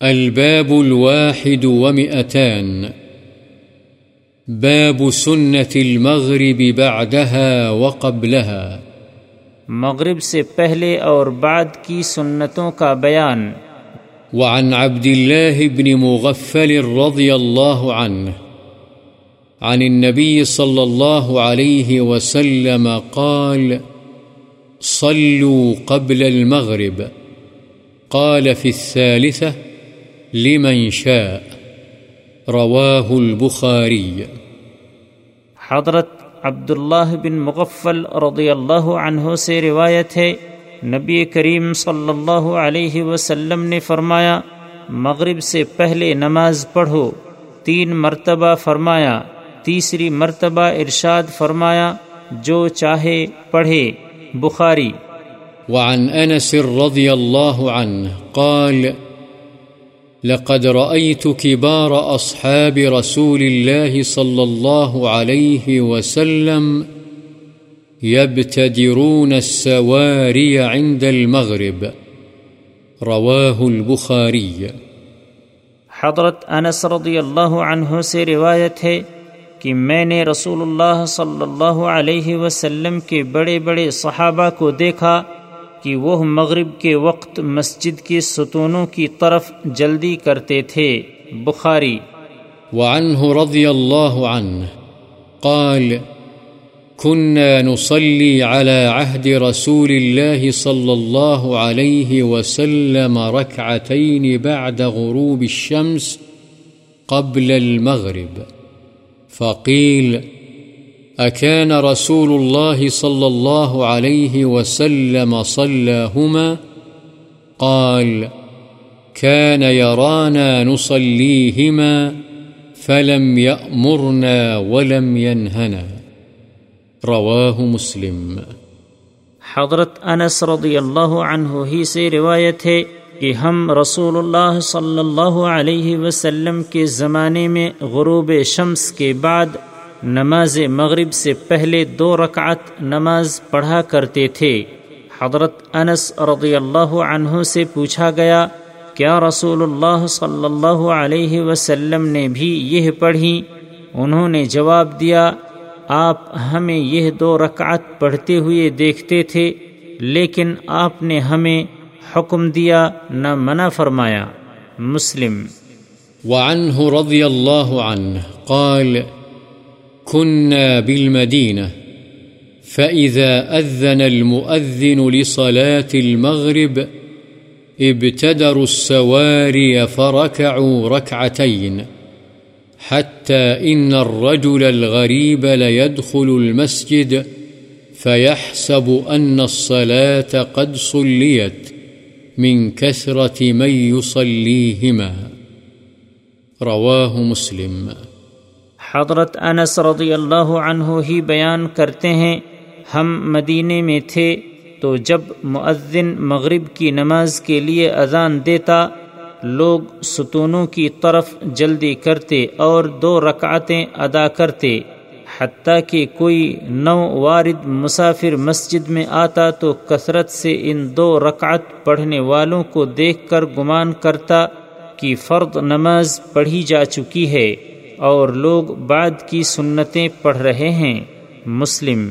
الباب الواحد ومئتان. باب سنة المغرب بعدها وقبلها. مغرب سے پہلے اور بعد کی سنتوں کا بیان. وعن عبد الله بن مغفل رضي الله عنه. عن النبي صلى الله عليه وسلم قال صلوا قبل المغرب. قال في الثالثة لمن شاء. رواه البخاري. حضرت عبداللہ بن مغفل رضی اللہ عنہ سے روایت ہے نبی کریم صلی اللہ علیہ وسلم نے فرمایا مغرب سے پہلے نماز پڑھو۔ تین مرتبہ فرمایا تیسری مرتبہ ارشاد فرمایا جو چاہے پڑھے۔ بخاری۔ وعن أنس رضي الله عنه قال لقد رأيت كبار أصحاب رسول الله صلى الله عليه وسلم يبتدرون السواري عند المغرب. رواه البخاري. حضرت انس رضی اللہ عنہ سے روایت ہے کہ میں نے رسول اللہ صلی اللہ علیہ وسلم کے بڑے بڑے صحابہ کو دیکھا کہ وہ مغرب کے وقت مسجد کے ستونوں کی طرف جلدی کرتے تھے۔ بخاری۔ وعنه رضي الله عنه قال كنا نصلي على عهد رسول الله صلى الله عليه وسلم ركعتين بعد غروب الشمس قبل المغرب۔ فقيل أكان رسول الله صلى الله عليه وسلم صلاهما؟ قال، كان يرانا نصليهما، فلم يأمرنا ولم ينهنا. رواه مسلم. حضرت انس رضی اللہ عنہ ہی سے روایت ہے کہ ہم رسول اللہ صلی اللہ علیہ وسلم کے زمانے میں غروب شمس کے بعد نماز مغرب سے پہلے دو رکعت نماز پڑھا کرتے تھے۔ حضرت انس رضی اللہ عنہ سے پوچھا گیا، کیا رسول اللہ صلی اللہ علیہ وسلم نے بھی یہ پڑھی؟ انہوں نے جواب دیا، آپ ہمیں یہ دو رکعت پڑھتے ہوئے دیکھتے تھے، لیکن آپ نے ہمیں حکم دیا، نہ منع فرمایا۔ مسلم۔ وعنه رضي الله عنه قال كنا بالمدينة، فإذا أذن المؤذن لصلاة المغرب، ابتدروا السواري فركعوا ركعتين، حتى إن الرجل الغريب ليدخل المسجد، فيحسب أن الصلاة قد صليت من كثرة من يصليهما. رواه مسلم. حضرت انس رضی اللہ عنہ ہی بیان کرتے ہیں، ہم مدینے میں تھے تو جب مؤذن مغرب کی نماز کے لیے اذان دیتا، لوگ ستونوں کی طرف جلدی کرتے اور دو رکعتیں ادا کرتے، حتیٰ کہ کوئی نو وارد مسافر مسجد میں آتا تو کثرت سے ان دو رکعت پڑھنے والوں کو دیکھ کر گمان کرتا کہ فرد نماز پڑھی جا چکی ہے۔ اور لوگ بعد کی سنتیں پڑھ رہے ہیں مسلم۔